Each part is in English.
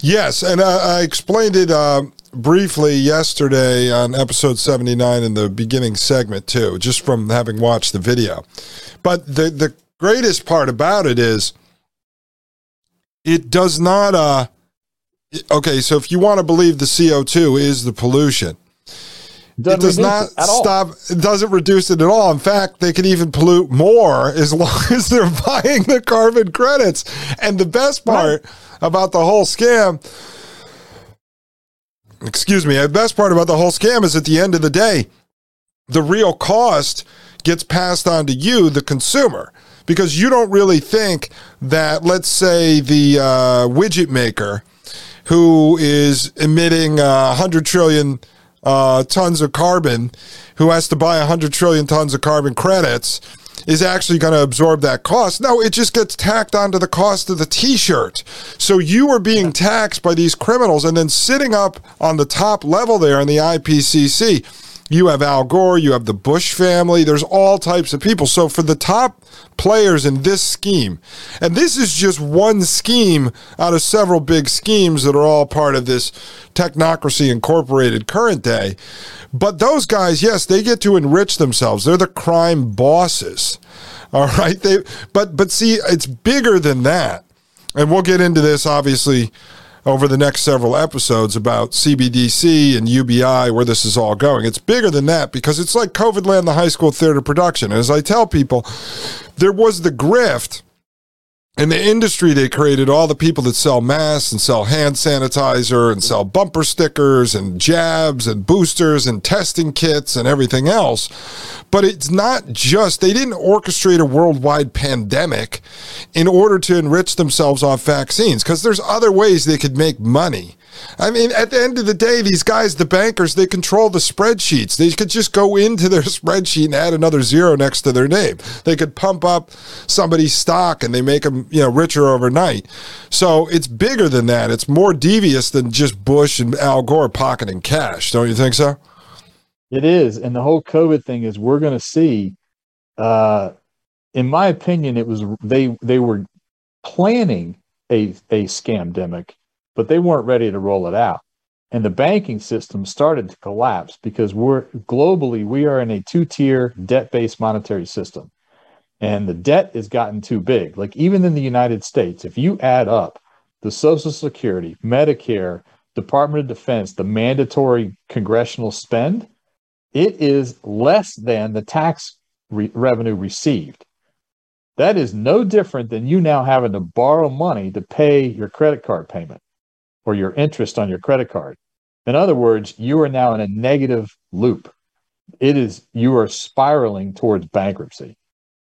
Yes, and I, I explained it uh, briefly yesterday on episode 79 in the beginning segment, too, just from having watched the video. But the, the greatest part about it is it does not, uh, okay, so if you want to believe the CO2 is the pollution, Doesn't it does not it stop it doesn't reduce it at all. In fact they can even pollute more as long as they're buying the carbon credits. And the best part about the whole scam. Excuse me. The best part about the whole scam is at the end of the day the real cost gets passed on to you the consumer because you don't really think that let's say the uh, widget maker who is emitting uh, 100 trillion uh, tons of carbon, who has to buy 100 trillion tons of carbon credits, is actually going to absorb that cost. No, it just gets tacked onto the cost of the t shirt. So you are being taxed by these criminals, and then sitting up on the top level there in the IPCC. You have Al Gore, you have the Bush family, there's all types of people. So, for the top players in this scheme, and this is just one scheme out of several big schemes that are all part of this Technocracy Incorporated current day, but those guys, yes, they get to enrich themselves. They're the crime bosses. All right. They, but, but see, it's bigger than that. And we'll get into this obviously over the next several episodes about CBDC and UBI, where this is all going. It's bigger than that because it's like COVID land, the high school theater production. As I tell people, there was the grift. In the industry, they created all the people that sell masks and sell hand sanitizer and sell bumper stickers and jabs and boosters and testing kits and everything else. But it's not just, they didn't orchestrate a worldwide pandemic in order to enrich themselves off vaccines because there's other ways they could make money. I mean, at the end of the day, these guys, the bankers, they control the spreadsheets. They could just go into their spreadsheet and add another zero next to their name. They could pump up somebody's stock and they make them, you know, richer overnight. So it's bigger than that. It's more devious than just Bush and Al Gore pocketing cash. Don't you think so? It is, and the whole COVID thing is we're going to see. Uh, in my opinion, it was they they were planning a a scamdemic, but they weren't ready to roll it out, and the banking system started to collapse because we're globally we are in a two tier debt based monetary system, and the debt has gotten too big. Like even in the United States, if you add up the Social Security, Medicare, Department of Defense, the mandatory congressional spend it is less than the tax re- revenue received. That is no different than you now having to borrow money to pay your credit card payment or your interest on your credit card. In other words, you are now in a negative loop. It is, you are spiraling towards bankruptcy,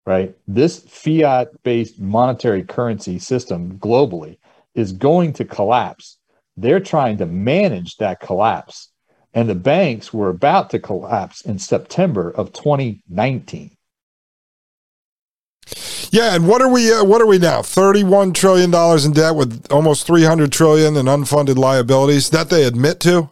right? This fiat based monetary currency system globally is going to collapse. They're trying to manage that collapse and the banks were about to collapse in September of 2019. Yeah, and what are we? Uh, what are we now? Thirty-one trillion dollars in debt with almost three hundred trillion in unfunded liabilities that they admit to.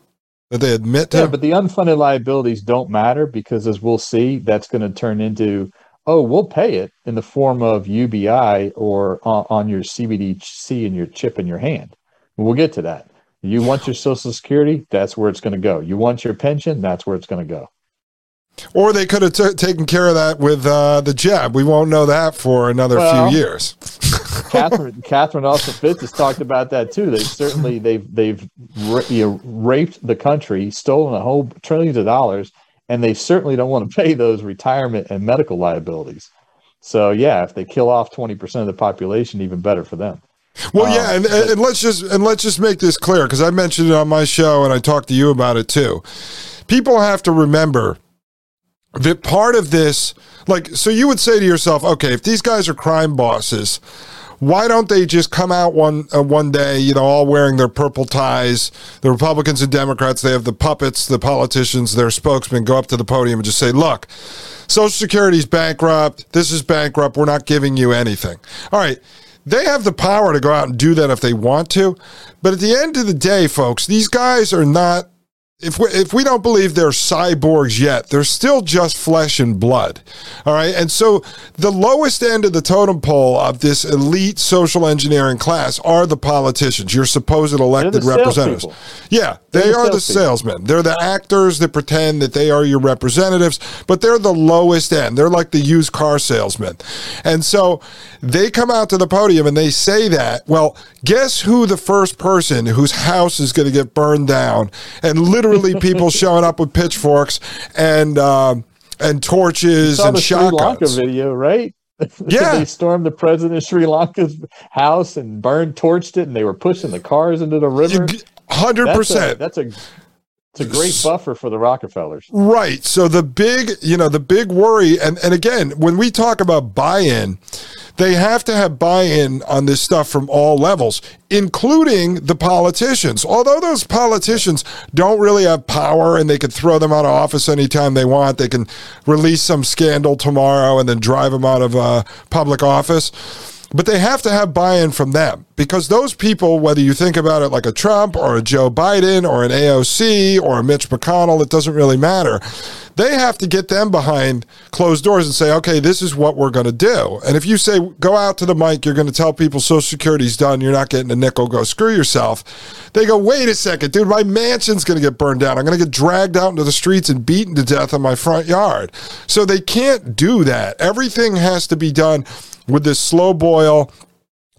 That they admit to. Yeah, but the unfunded liabilities don't matter because, as we'll see, that's going to turn into oh, we'll pay it in the form of UBI or on, on your CBDC and your chip in your hand. We'll get to that. You want your Social Security? That's where it's going to go. You want your pension? That's where it's going to go. Or they could have t- taken care of that with uh, the jab. We won't know that for another Well, few years. Catherine Catherine Austin Fitts has talked about that too. They certainly they've they've ra- you know, raped the country, stolen a whole trillions of dollars, and they certainly don't want to pay those retirement and medical liabilities. So yeah, if they kill off twenty percent of the population, even better for them. Well, Um, yeah, and, and, and let's just and let's just make this clear because I mentioned it on my show and I talked to you about it too. People have to remember that part of this, like, so you would say to yourself, okay, if these guys are crime bosses, why don't they just come out one uh, one day, you know, all wearing their purple ties? The Republicans and Democrats, they have the puppets, the politicians, their spokesmen go up to the podium and just say, "Look, Social Security's bankrupt. This is bankrupt. We're not giving you anything." All right. They have the power to go out and do that if they want to. But at the end of the day, folks, these guys are not if we, if we don't believe they're cyborgs yet, they're still just flesh and blood. All right. And so the lowest end of the totem pole of this elite social engineering class are the politicians, your supposed elected the representatives. Yeah, they They're the are the salespeople. salesmen. They're the actors that pretend that they are your representatives, but they're the lowest end. They're like the used car salesmen. And so they come out to the podium and they say that. Well, guess who the first person whose house is going to get burned down and literally people showing up with pitchforks and um, and torches and the Sri Lanka shotguns. video, right? Yeah. they stormed the president of Sri Lanka's house and burned, torched it, and they were pushing the cars into the river. Hundred That's a, percent. that's a it's a great buffer for the Rockefellers. Right. So the big, you know, the big worry, and, and again, when we talk about buy in, they have to have buy in on this stuff from all levels, including the politicians. Although those politicians don't really have power and they could throw them out of office anytime they want, they can release some scandal tomorrow and then drive them out of uh, public office. But they have to have buy in from them because those people, whether you think about it like a Trump or a Joe Biden or an AOC or a Mitch McConnell, it doesn't really matter. They have to get them behind closed doors and say, okay, this is what we're going to do. And if you say, go out to the mic, you're going to tell people Social Security's done, you're not getting a nickel, go screw yourself. They go, wait a second, dude, my mansion's going to get burned down. I'm going to get dragged out into the streets and beaten to death in my front yard. So they can't do that. Everything has to be done with this slow boil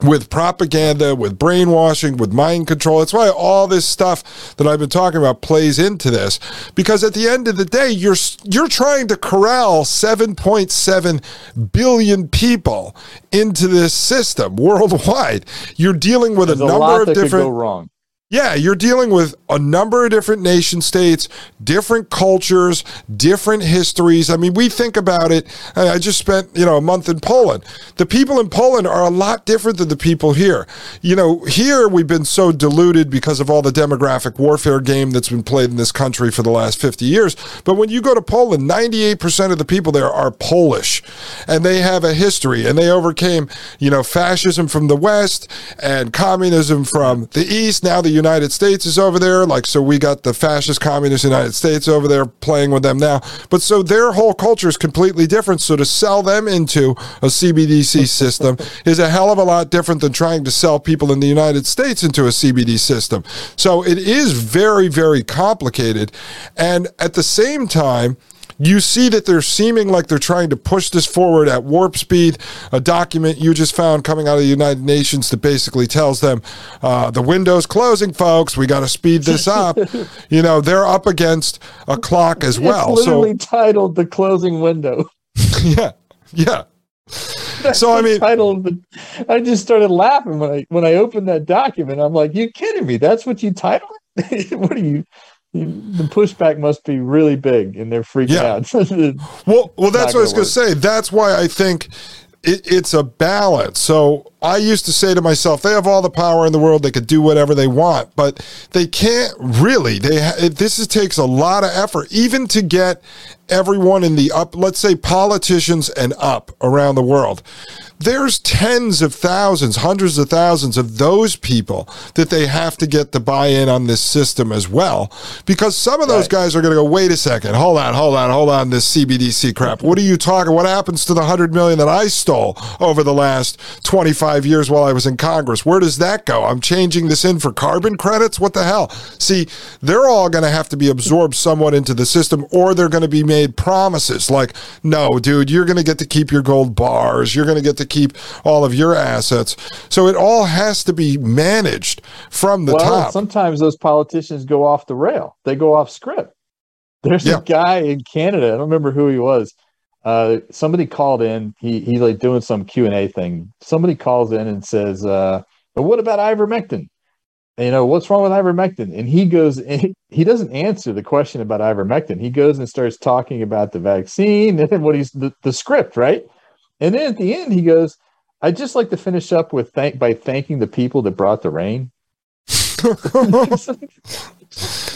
with propaganda, with brainwashing, with mind control. That's why all this stuff that I've been talking about plays into this. Because at the end of the day, you're you're trying to corral 7.7 billion people into this system worldwide. You're dealing with There's a a, number lot of that could different go wrong. Yeah, you're dealing with a number of different nation states, different cultures, different histories. I mean, we think about it. I just spent, you know, a month in Poland. The people in Poland are a lot different than the people here. You know, here we've been so diluted because of all the demographic warfare game that's been played in this country for the last 50 years. But when you go to Poland, 98% of the people there are Polish and they have a history and they overcame, you know, fascism from the West and communism from the East. Now the United States is over there. Like, so we got the fascist communist United States over there playing with them now. But so their whole culture is completely different. So to sell them into a CBDC system is a hell of a lot different than trying to sell people in the United States into a CBD system. So it is very, very complicated. And at the same time, you see that they're seeming like they're trying to push this forward at warp speed. A document you just found coming out of the United Nations that basically tells them uh, the window's closing, folks. We got to speed this up. you know, they're up against a clock as well. it's So, literally titled "The Closing Window." yeah, yeah. So, I mean, title the, I just started laughing when I when I opened that document. I'm like, "You kidding me? That's what you titled it? what are you?" The pushback must be really big, and they're freaking Yeah. out. Well, well, that's what I was gonna say. That's why I think it, it's a balance. So I used to say to myself, they have all the power in the world; they could do whatever they want, but they can't really. They it, this is, takes a lot of effort, even to get everyone in the up. Let's say politicians and up around the world. There's tens of thousands, hundreds of thousands of those people that they have to get to buy in on this system as well, because some of those Right. guys are going to go, wait a second, hold on, hold on, hold on, this CBDC crap. What are you talking? What happens to the hundred million that I stole over the last 25 years while I was in Congress? Where does that go? I'm changing this in for carbon credits? What the hell? See, they're all going to have to be absorbed somewhat into the system, or they're going to be made promises like, no, dude, you're going to get to keep your gold bars. You're going to get to keep all of your assets. So it all has to be managed from the well, top. sometimes those politicians go off the rail. They go off script. There's Yeah. a guy in Canada. I don't remember who he was. Uh, somebody called in. He he's like doing some Q and A thing. Somebody calls in and says, uh, "But what about ivermectin? You know, what's wrong with ivermectin?" And he goes, and he doesn't answer the question about ivermectin. He goes and starts talking about the vaccine and what he's the, the script, right? And then at the end, he goes, I'd just like to finish up with thank by thanking the people that brought the rain.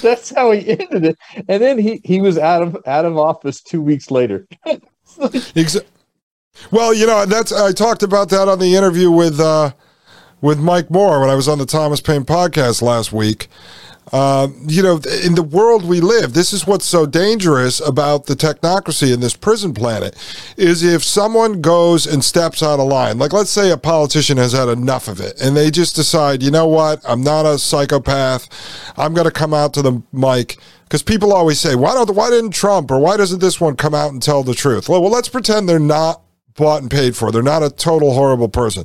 That's how he ended it, and then he he was out of out of office two weeks later. Exa- well, you know, that's I talked about that on the interview with uh, with Mike Moore when I was on the Thomas Paine podcast last week. Uh, you know, in the world we live, this is what's so dangerous about the technocracy in this prison planet is if someone goes and steps out of line, like let's say a politician has had enough of it and they just decide, you know what, I'm not a psychopath. I'm going to come out to the mic because people always say, why don't, why didn't Trump or why doesn't this one come out and tell the truth? Well, well let's pretend they're not bought and paid for. They're not a total horrible person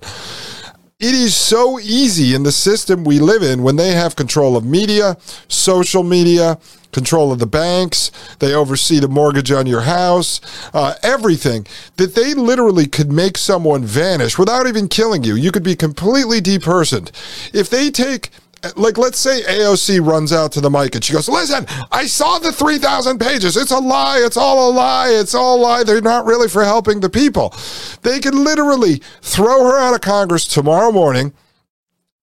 it is so easy in the system we live in when they have control of media, social media, control of the banks, they oversee the mortgage on your house, uh, everything, that they literally could make someone vanish without even killing you. You could be completely depersoned. If they take like let's say AOC runs out to the mic and she goes, "Listen, I saw the 3000 pages. It's a lie. It's all a lie. It's all a lie. They're not really for helping the people." They could literally throw her out of Congress tomorrow morning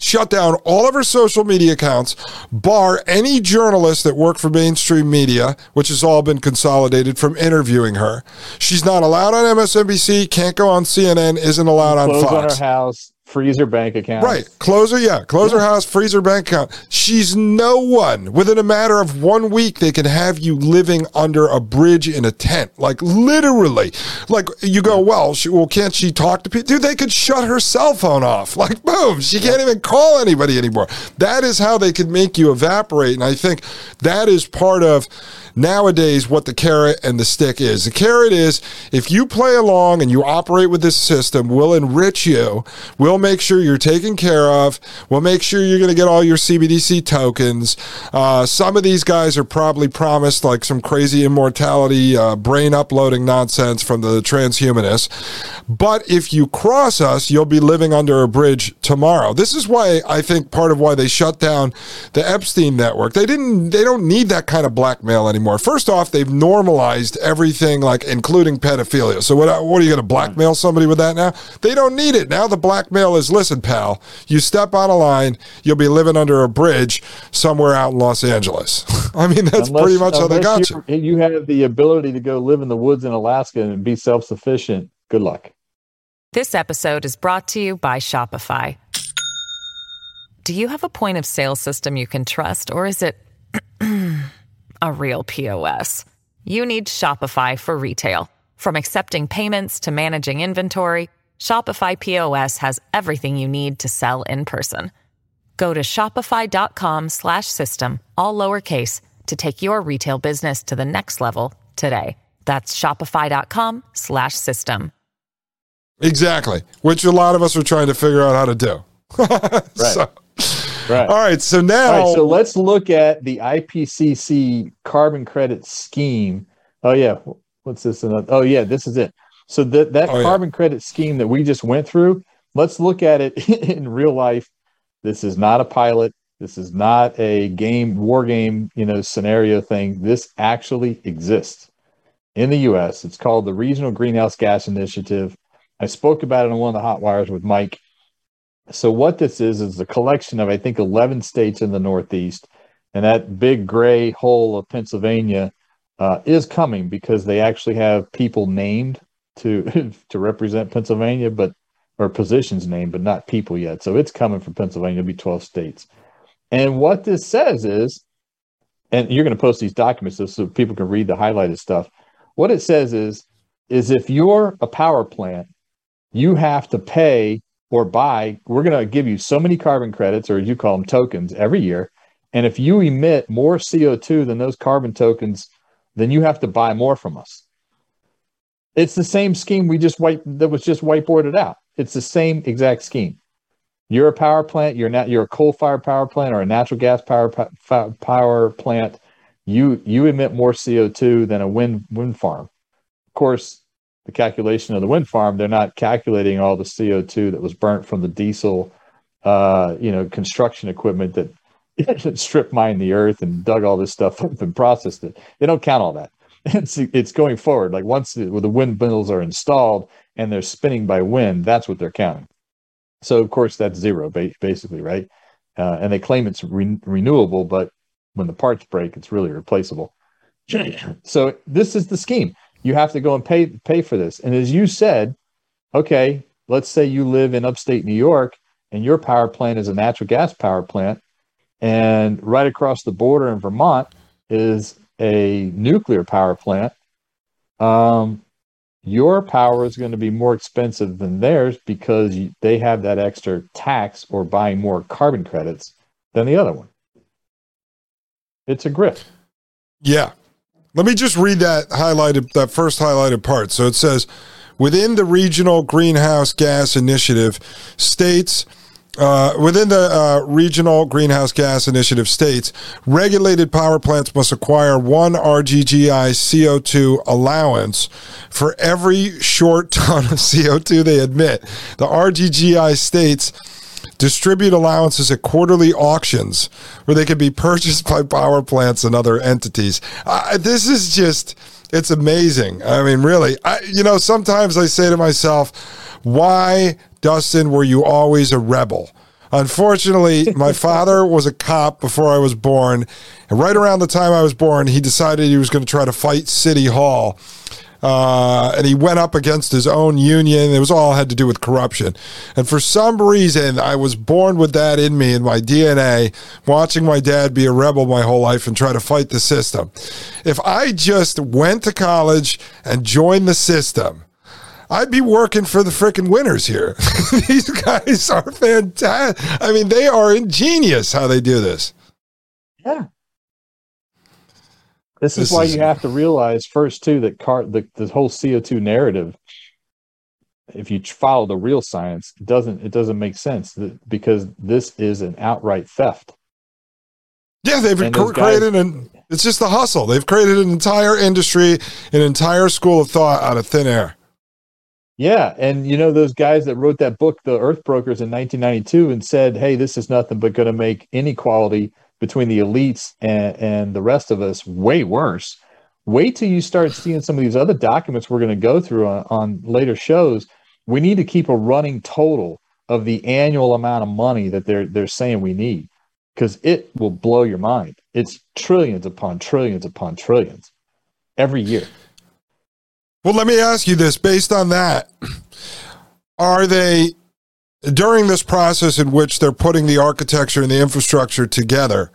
shut down all of her social media accounts, bar any journalists that work for mainstream media, which has all been consolidated from interviewing her. She's not allowed on MSNBC, can't go on CNN, isn't allowed on Fox. on her house freeze her bank account. Right. Close her, yeah. Close yeah. her house, freeze her bank account. She's no one. Within a matter of one week, they can have you living under a bridge in a tent. Like literally. Like you go, well, she, well, can't she talk to people? Dude, they could shut her cell phone off. Like, boom, she can't even call anybody anymore. That is how they could make you evaporate. And I think that is part of nowadays what the carrot and the stick is. The carrot is if you play along and you operate with this system, we'll enrich you. We'll make sure you're taken care of. We'll make sure you're going to get all your CBDC tokens. Uh, some of these guys are probably promised like some crazy immortality, uh, brain uploading nonsense from the transhumanists. But if you cross us, you'll be living under a bridge tomorrow. This is why I think part of why they shut down the Epstein network. They didn't. They don't need that kind of blackmail anymore. First off, they've normalized everything, like including pedophilia. So what? What are you going to blackmail somebody with that now? They don't need it now. The blackmail is, listen, pal, you step on a line, you'll be living under a bridge somewhere out in Los Angeles. I mean, that's unless, pretty much how they got you. You have the ability to go live in the woods in Alaska and be self sufficient. Good luck. This episode is brought to you by Shopify. Do you have a point of sale system you can trust, or is it? a real POS. You need Shopify for retail. From accepting payments to managing inventory, Shopify POS has everything you need to sell in person. Go to shopify.com/system all lowercase to take your retail business to the next level today. That's shopify.com/system. Exactly, which a lot of us are trying to figure out how to do. right. So, Right. All right. So now, so let's look at the IPCC carbon credit scheme. Oh yeah, what's this? Another? Oh yeah, this is it. So that that oh, carbon yeah. credit scheme that we just went through. Let's look at it in real life. This is not a pilot. This is not a game, war game, you know, scenario thing. This actually exists in the U.S. It's called the Regional Greenhouse Gas Initiative. I spoke about it on one of the hot wires with Mike so what this is is a collection of I think 11 states in the Northeast, and that big gray hole of Pennsylvania uh, is coming because they actually have people named to to represent Pennsylvania, but or positions named, but not people yet. So it's coming from Pennsylvania. It'll be 12 states. And what this says is, and you're going to post these documents so, so people can read the highlighted stuff. What it says is, is if you're a power plant, you have to pay or buy, we're going to give you so many carbon credits, or you call them, tokens every year. And if you emit more CO2 than those carbon tokens, then you have to buy more from us. It's the same scheme we just white that was just whiteboarded out. It's the same exact scheme. You're a power plant. You're not. You're a coal-fired power plant or a natural gas power power plant. You you emit more CO2 than a wind wind farm. Of course, the calculation of the wind farm, they're not calculating all the CO2 that was burnt from the diesel, uh, you know, construction equipment that strip mined the earth and dug all this stuff up and processed it. They don't count all that. It's it's going forward. Like once the, the windmills are installed and they're spinning by wind, that's what they're counting. So of course that's zero, basically, right? Uh, and they claim it's re- renewable, but when the parts break, it's really replaceable. so this is the scheme. You have to go and pay pay for this. And as you said, okay, let's say you live in upstate New York and your power plant is a natural gas power plant, and right across the border in Vermont is a nuclear power plant. Um, your power is going to be more expensive than theirs because they have that extra tax or buying more carbon credits than the other one. It's a grift. Yeah. Let me just read that highlighted that first highlighted part. So it says within the regional greenhouse gas initiative states uh, within the uh, regional greenhouse gas initiative states, regulated power plants must acquire one RGGI CO2 allowance for every short ton of CO2 they emit. The RGGI states distribute allowances at quarterly auctions where they can be purchased by power plants and other entities. Uh, this is just, it's amazing. I mean, really, I, you know, sometimes I say to myself, why Dustin, were you always a rebel? Unfortunately, my father was a cop before I was born. And right around the time I was born, he decided he was going to try to fight City Hall. Uh, and he went up against his own union. It was all had to do with corruption. And for some reason, I was born with that in me in my DNA, watching my dad be a rebel my whole life and try to fight the system. If I just went to college and joined the system, I'd be working for the freaking winners here. These guys are fantastic. I mean, they are ingenious how they do this. Yeah. This, this is why is, you have to realize first too that car the, the whole CO2 narrative if you follow the real science it doesn't it doesn't make sense because this is an outright theft. Yeah, they've created guys, an it's just the hustle. They've created an entire industry, an entire school of thought out of thin air. Yeah, and you know those guys that wrote that book, The Earth Brokers, in 1992, and said, "Hey, this is nothing but going to make inequality between the elites and, and the rest of us way worse." Wait till you start seeing some of these other documents we're going to go through on, on later shows. We need to keep a running total of the annual amount of money that they're they're saying we need, because it will blow your mind. It's trillions upon trillions upon trillions every year. Well, let me ask you this based on that, are they during this process in which they're putting the architecture and the infrastructure together?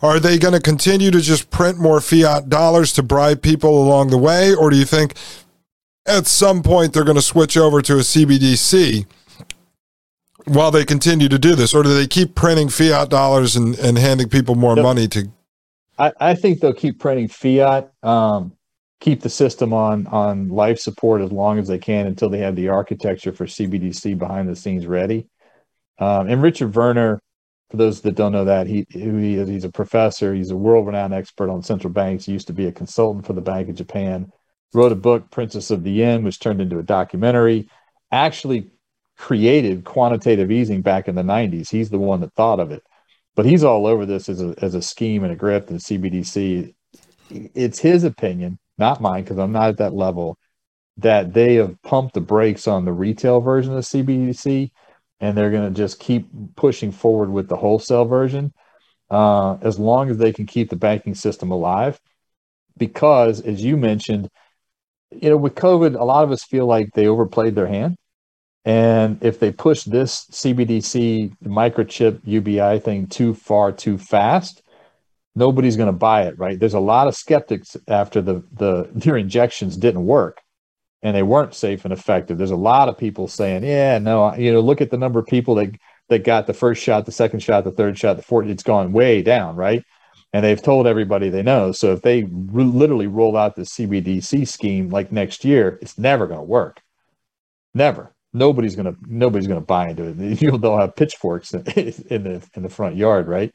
Are they going to continue to just print more fiat dollars to bribe people along the way? Or do you think at some point they're going to switch over to a CBDC while they continue to do this? Or do they keep printing fiat dollars and, and handing people more money to? I, I think they'll keep printing fiat. Um, keep the system on on life support as long as they can until they have the architecture for CBDC behind the scenes ready. Um, and Richard Werner, for those that don't know that, he he he's a professor. He's a world renowned expert on central banks. He used to be a consultant for the Bank of Japan. Wrote a book, Princes of the Yen, which turned into a documentary. Actually created quantitative easing back in the 90s. He's the one that thought of it. But he's all over this as a, as a scheme and a grift and CBDC. It's his opinion not mine because I'm not at that level, that they have pumped the brakes on the retail version of CBDC and they're going to just keep pushing forward with the wholesale version uh, as long as they can keep the banking system alive. Because, as you mentioned, you know, with COVID, a lot of us feel like they overplayed their hand. And if they push this CBDC microchip UBI thing too far too fast, nobody's going to buy it, right? There's a lot of skeptics after the the their injections didn't work and they weren't safe and effective. There's a lot of people saying, "Yeah, no, you know, look at the number of people that that got the first shot, the second shot, the third shot, the fourth. It's gone way down, right?" And they've told everybody they know. So if they re- literally roll out the CBDC scheme like next year, it's never going to work. Never. Nobody's going to nobody's going to buy into it. You'll they'll have pitchforks in, in the in the front yard, right?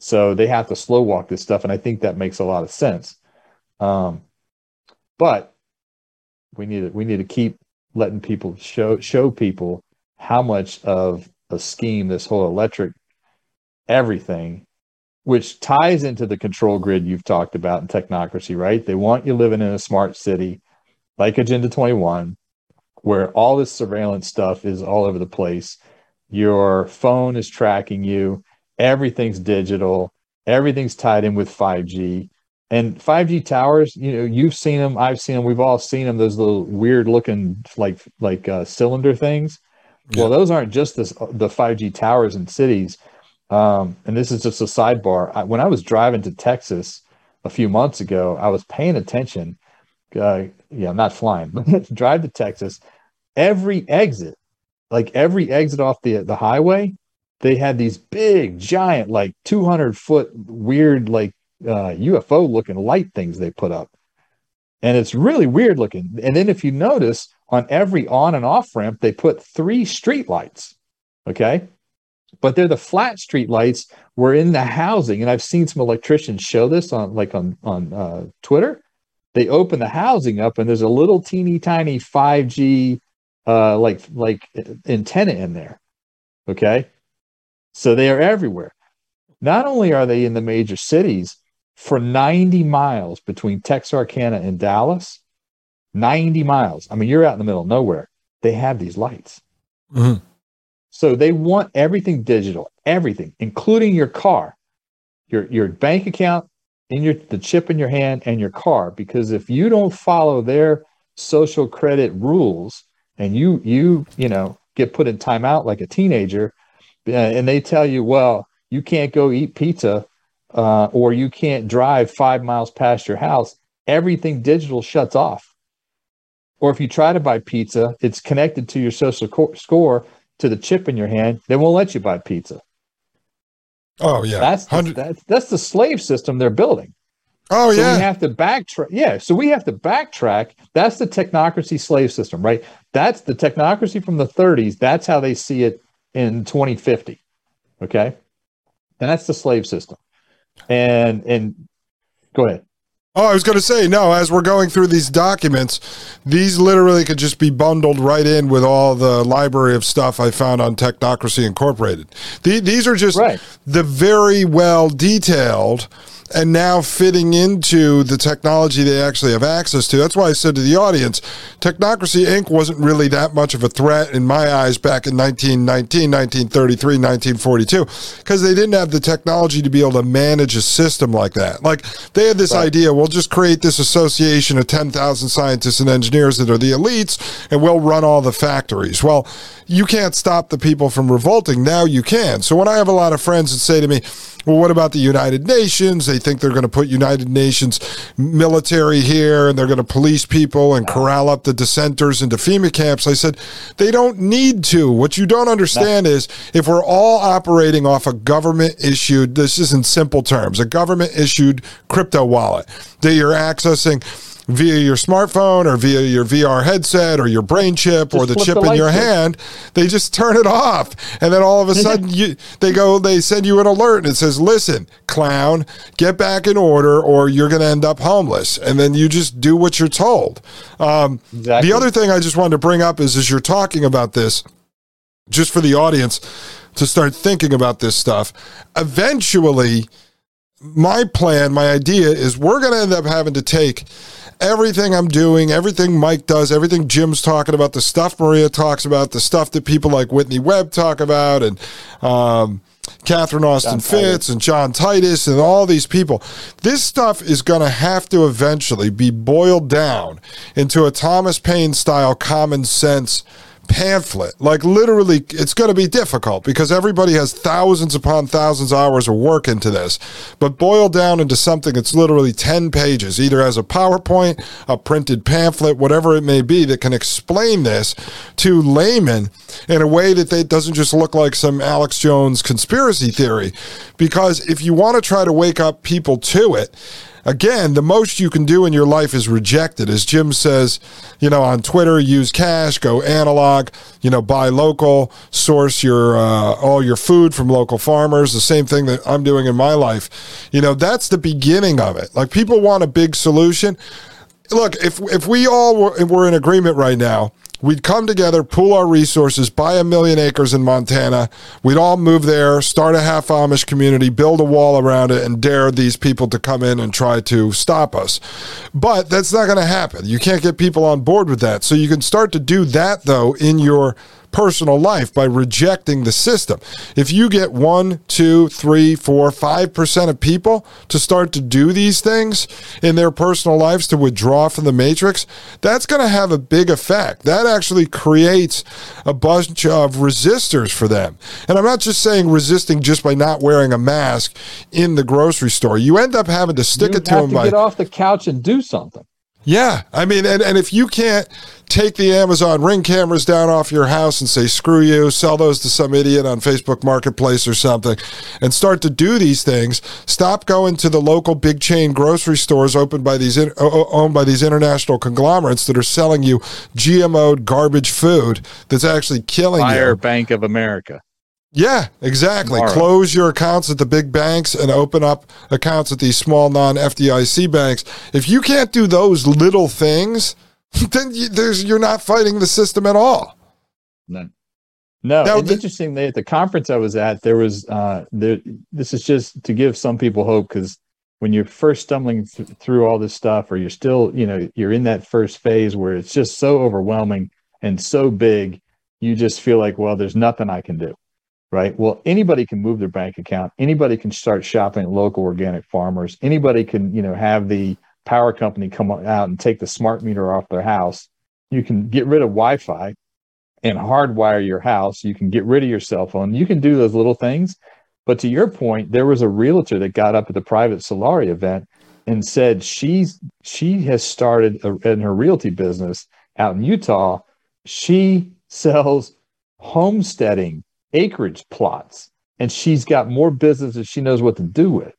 So they have to slow walk this stuff, and I think that makes a lot of sense. Um, but we need to, we need to keep letting people show show people how much of a scheme this whole electric everything, which ties into the control grid you've talked about in technocracy, right? They want you living in a smart city, like Agenda 21. where all this surveillance stuff is all over the place. Your phone is tracking you, everything's digital, everything's tied in with 5G. And 5G towers, you know, you've seen them, I've seen them, we've all seen them. Those little weird looking like like uh, cylinder things. Yeah. Well, those aren't just this, the 5G towers in cities. Um, and this is just a sidebar. I, when I was driving to Texas a few months ago, I was paying attention. Uh, yeah, not flying, but drive to Texas. Every exit, like every exit off the the highway, they had these big, giant, like 200 foot weird, like uh, UFO looking light things they put up. And it's really weird looking. And then if you notice on every on and off ramp, they put three street lights. Okay. But they're the flat street lights were in the housing. And I've seen some electricians show this on like on, on uh, Twitter. They open the housing up and there's a little teeny tiny 5G uh, like like antenna in there. Okay. So they are everywhere. Not only are they in the major cities, for 90 miles between Texarkana and Dallas, 90 miles. I mean, you're out in the middle of nowhere. They have these lights. Mm-hmm. So they want everything digital, everything, including your car, your, your bank account, in your the chip in your hand and your car. Because if you don't follow their social credit rules and you you you know get put in timeout like a teenager, and they tell you, well, you can't go eat pizza uh, or you can't drive five miles past your house, everything digital shuts off. Or if you try to buy pizza, it's connected to your social co- score to the chip in your hand. They won't let you buy pizza. Oh yeah, that's the, that's that's the slave system they're building. Oh so yeah, we have to backtrack. Yeah, so we have to backtrack. That's the technocracy slave system, right? That's the technocracy from the 30s. That's how they see it in 2050. Okay, and that's the slave system and and go ahead. Oh, I was going to say, no, as we're going through these documents, these literally could just be bundled right in with all the library of stuff I found on Technocracy Incorporated. The, these are just right. the very well detailed and now fitting into the technology they actually have access to. That's why I said to the audience, Technocracy Inc. wasn't really that much of a threat in my eyes back in 1919, 1933, 1942, because they didn't have the technology to be able to manage a system like that. Like they had this right. idea, we'll just create this association of 10,000 scientists and engineers that are the elites, and we'll run all the factories. Well, you can't stop the people from revolting. Now you can. So when I have a lot of friends that say to me, well, what about the United Nations? They think they're going to put United Nations military here and they're going to police people and corral up the dissenters into FEMA camps. I said, they don't need to. What you don't understand is if we're all operating off a government issued, this is in simple terms, a government issued crypto wallet that you're accessing via your smartphone or via your VR headset or your brain chip just or the chip the in your switch. hand, they just turn it off. And then all of a sudden you they go they send you an alert and it says, "Listen, clown, get back in order or you're going to end up homeless." And then you just do what you're told. Um, exactly. the other thing I just wanted to bring up is as you're talking about this just for the audience to start thinking about this stuff, eventually my plan, my idea is we're going to end up having to take everything I'm doing, everything Mike does, everything Jim's talking about, the stuff Maria talks about, the stuff that people like Whitney Webb talk about, and um, Catherine Austin John Fitts Titus. and John Titus and all these people. This stuff is going to have to eventually be boiled down into a Thomas Paine style common sense pamphlet. Like literally, it's going to be difficult because everybody has thousands upon thousands of hours of work into this. But boiled down into something that's literally 10 pages, either as a PowerPoint, a printed pamphlet, whatever it may be, that can explain this to laymen in a way that they, doesn't just look like some Alex Jones conspiracy theory. Because if you want to try to wake up people to it, again, the most you can do in your life is reject it. As Jim says, you know, on Twitter, use cash, go analog, you know, buy local, source your uh, all your food from local farmers. The same thing that I'm doing in my life. You know, that's the beginning of it. Like people want a big solution. Look, if if we all were, were in agreement right now, We'd come together, pool our resources, buy a million acres in Montana. We'd all move there, start a half Amish community, build a wall around it, and dare these people to come in and try to stop us. But that's not going to happen. You can't get people on board with that. So you can start to do that, though, in your personal life by rejecting the system. If you get one, two, three, four, five percent of people to start to do these things in their personal lives to withdraw from the matrix, that's going to have a big effect. That actually creates a bunch of resistors for them. And I'm not just saying resisting just by not wearing a mask in the grocery store. You end up having to stick you it to them to by get off the couch and do something. Yeah. I mean, and, and if you can't take the Amazon ring cameras down off your house and say, screw you, sell those to some idiot on Facebook Marketplace or something, and start to do these things, stop going to the local big chain grocery stores opened by these, owned by these international conglomerates that are selling you GMO garbage food that's actually killing Fire you. Bank of America. Yeah, exactly. Tomorrow. Close your accounts at the big banks and open up accounts at these small non FDIC banks. If you can't do those little things, then you, there's you're not fighting the system at all. No, no. Now, it's the- interesting. At the conference I was at, there was uh, there. This is just to give some people hope because when you're first stumbling th- through all this stuff, or you're still, you know, you're in that first phase where it's just so overwhelming and so big, you just feel like, well, there's nothing I can do right? Well, anybody can move their bank account. Anybody can start shopping at local organic farmers. Anybody can, you know, have the power company come out and take the smart meter off their house. You can get rid of Wi-Fi and hardwire your house. You can get rid of your cell phone. You can do those little things. But to your point, there was a realtor that got up at the private Solari event and said she's she has started a, in her realty business out in Utah. She sells homesteading acreage plots. And she's got more business than she knows what to do with